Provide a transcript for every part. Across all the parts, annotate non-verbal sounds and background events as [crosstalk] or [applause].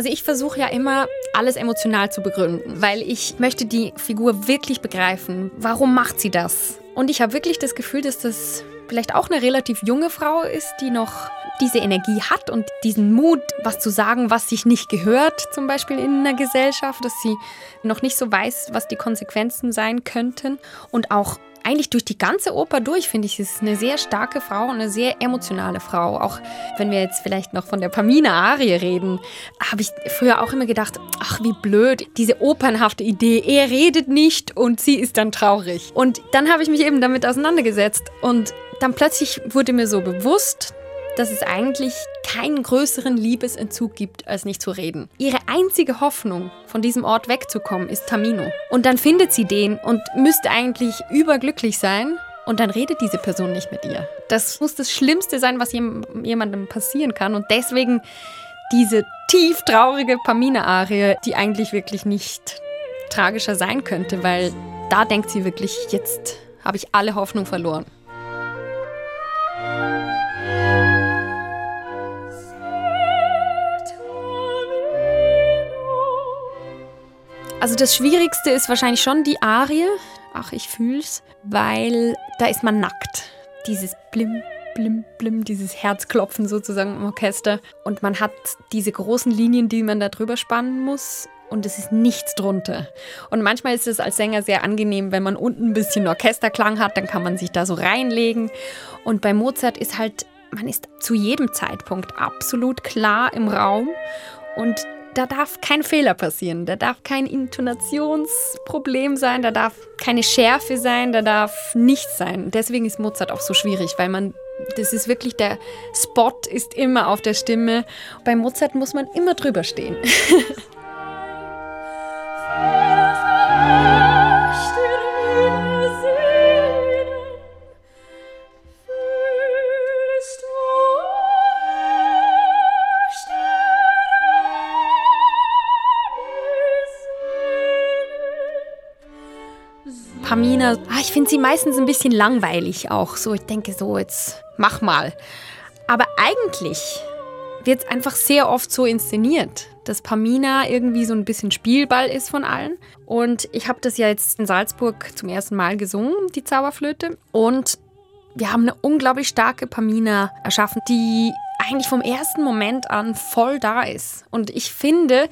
Also ich versuche ja immer, alles emotional zu begründen, weil ich möchte die Figur wirklich begreifen. Warum macht sie das? Und ich habe wirklich das Gefühl, dass das vielleicht auch eine relativ junge Frau ist, die noch diese Energie hat und diesen Mut, was zu sagen, was sich nicht gehört, zum Beispiel in einer Gesellschaft, dass sie noch nicht so weiß, was die Konsequenzen sein könnten und auch eigentlich durch die ganze Oper durch, finde ich, ist eine sehr starke Frau und eine sehr emotionale Frau. Auch wenn wir jetzt vielleicht noch von der Pamina-Arie reden, habe ich früher auch immer gedacht, ach wie blöd, diese opernhafte Idee, er redet nicht und sie ist dann traurig. Und dann habe ich mich eben damit auseinandergesetzt und dann plötzlich wurde mir so bewusst, dass es eigentlich keinen größeren Liebesentzug gibt, als nicht zu reden. Ihre einzige Hoffnung, von diesem Ort wegzukommen, ist Tamino. Und dann findet sie den und müsste eigentlich überglücklich sein. Und dann redet diese Person nicht mit ihr. Das muss das Schlimmste sein, was jemandem passieren kann. Und deswegen diese tief traurige Pamina-Arie, die eigentlich wirklich nicht tragischer sein könnte, weil da denkt sie wirklich, jetzt habe ich alle Hoffnung verloren. Also das Schwierigste ist wahrscheinlich schon die Arie. Ach, ich fühl's, weil da ist man nackt. Dieses Blim, Blim, Blim, dieses Herzklopfen sozusagen im Orchester. Und man hat diese großen Linien, die man da drüber spannen muss. Und es ist nichts drunter. Und manchmal ist es als Sänger sehr angenehm, wenn man unten ein bisschen Orchesterklang hat, dann kann man sich da so reinlegen. Und bei Mozart ist halt, man ist zu jedem Zeitpunkt absolut klar im Raum. Und da darf kein Fehler passieren, da darf kein Intonationsproblem sein, da darf keine Schärfe sein, da darf nichts sein. Deswegen ist Mozart auch so schwierig, weil man das ist wirklich der Spot ist immer auf der Stimme. Bei Mozart muss man immer drüber stehen. [laughs] Pamina, ah, ich finde sie meistens ein bisschen langweilig auch. So, ich denke so, jetzt mach mal. Aber eigentlich wird es einfach sehr oft so inszeniert, dass Pamina irgendwie so ein bisschen Spielball ist von allen. Und ich habe das ja jetzt in Salzburg zum ersten Mal gesungen, die Zauberflöte. Und wir haben eine unglaublich starke Pamina erschaffen, die eigentlich vom ersten Moment an voll da ist. Und ich finde,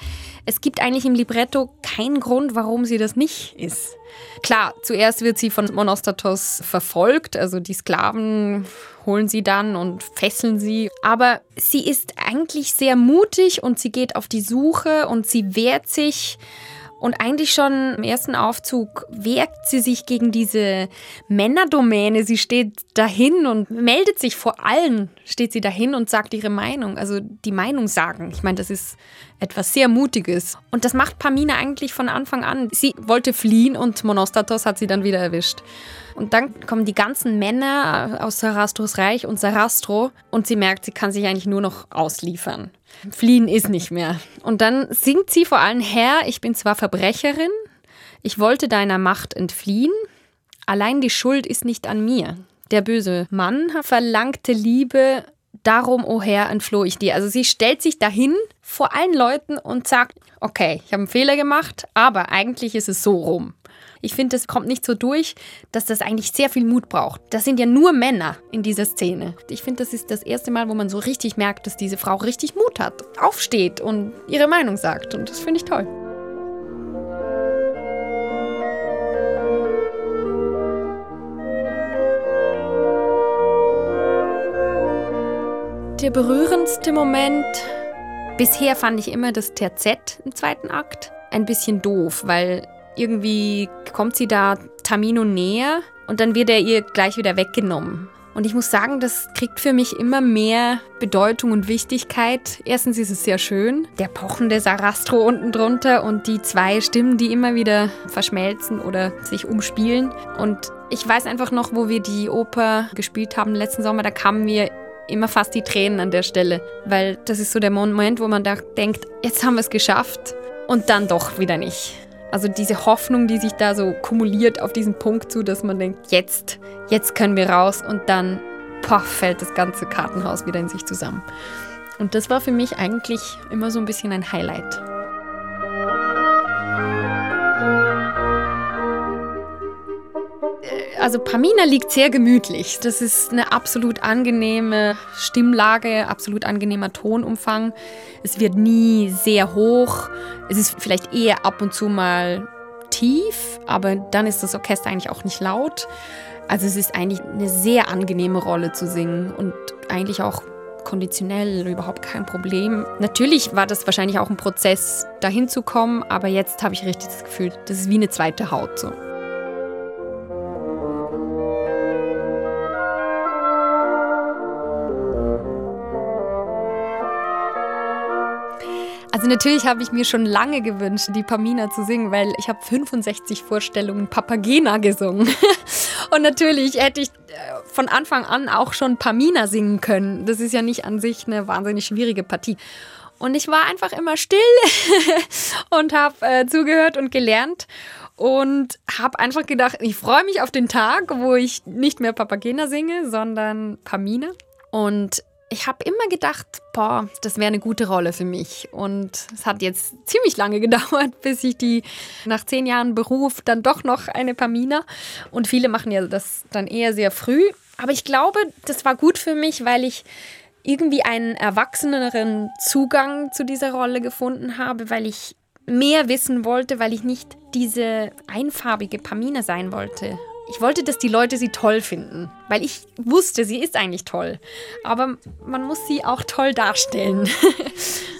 es gibt eigentlich im Libretto keinen Grund, warum sie das nicht ist. Klar, zuerst wird sie von Monostatos verfolgt, also die Sklaven holen sie dann und fesseln sie. Aber sie ist eigentlich sehr mutig und sie geht auf die Suche und sie wehrt sich und eigentlich schon im ersten Aufzug wehrt sie sich gegen diese Männerdomäne. Sie steht dahin und meldet sich vor allen, steht sie dahin und sagt ihre Meinung. Also die Meinung sagen. Ich meine, das ist etwas sehr Mutiges. Und das macht Pamina eigentlich von Anfang an. Sie wollte fliehen und Monostatos hat sie dann wieder erwischt. Und dann kommen die ganzen Männer aus Sarastros Reich und Sarastro und sie merkt, sie kann sich eigentlich nur noch ausliefern. Fliehen ist nicht mehr. Und dann singt sie vor allem Herr, ich bin zwar Verbrecherin, ich wollte deiner Macht entfliehen, allein die Schuld ist nicht an mir. Der böse Mann verlangte Liebe, darum, o oh Herr, entfloh ich dir. Also sie stellt sich dahin vor allen Leuten und sagt, okay, ich habe einen Fehler gemacht, aber eigentlich ist es so rum. Ich finde, das kommt nicht so durch, dass das eigentlich sehr viel Mut braucht. Das sind ja nur Männer in dieser Szene. Ich finde, das ist das erste Mal, wo man so richtig merkt, dass diese Frau richtig Mut hat, aufsteht und ihre Meinung sagt. Und das finde ich toll. Der berührendste Moment bisher fand ich immer das Terzett im zweiten Akt ein bisschen doof, weil irgendwie kommt sie da Tamino näher und dann wird er ihr gleich wieder weggenommen. Und ich muss sagen, das kriegt für mich immer mehr Bedeutung und Wichtigkeit. Erstens ist es sehr schön, der pochende Sarastro unten drunter und die zwei Stimmen, die immer wieder verschmelzen oder sich umspielen. Und ich weiß einfach noch, wo wir die Oper gespielt haben letzten Sommer, da kamen mir immer fast die Tränen an der Stelle, weil das ist so der Moment, wo man da denkt, jetzt haben wir es geschafft und dann doch wieder nicht. Also diese Hoffnung, die sich da so kumuliert auf diesen Punkt zu, dass man denkt, jetzt, jetzt können wir raus und dann poff, fällt das ganze Kartenhaus wieder in sich zusammen. Und das war für mich eigentlich immer so ein bisschen ein Highlight. Also Pamina liegt sehr gemütlich. Das ist eine absolut angenehme Stimmlage, absolut angenehmer Tonumfang. Es wird nie sehr hoch. Es ist vielleicht eher ab und zu mal tief, aber dann ist das Orchester eigentlich auch nicht laut. Also es ist eigentlich eine sehr angenehme Rolle zu singen und eigentlich auch konditionell überhaupt kein Problem. Natürlich war das wahrscheinlich auch ein Prozess, dahin zu kommen, aber jetzt habe ich richtig das Gefühl, das ist wie eine zweite Haut so. Also natürlich habe ich mir schon lange gewünscht, die Pamina zu singen, weil ich habe 65 Vorstellungen Papagena gesungen. [laughs] Und natürlich hätte ich äh, von Anfang an auch schon Pamina singen können. Das ist ja nicht an sich eine wahnsinnig schwierige Partie. Und ich war einfach immer still [laughs] und habe äh, zugehört und gelernt und habe einfach gedacht, ich freue mich auf den Tag, wo ich nicht mehr Papagena singe, sondern Pamina. Und ich habe immer gedacht, boah, das wäre eine gute Rolle für mich. Und es hat jetzt ziemlich lange [laughs] gedauert, bis ich die nach zehn Jahren Beruf dann doch noch eine Pamina. Und viele machen ja das dann eher sehr früh. Aber ich glaube, das war gut für mich, weil ich irgendwie einen erwachseneren Zugang zu dieser Rolle gefunden habe, weil ich mehr wissen wollte, weil ich nicht diese einfarbige Pamina sein wollte. Ich wollte, dass die Leute sie toll finden, weil ich wusste, sie ist eigentlich toll. Aber man muss sie auch toll darstellen. [laughs]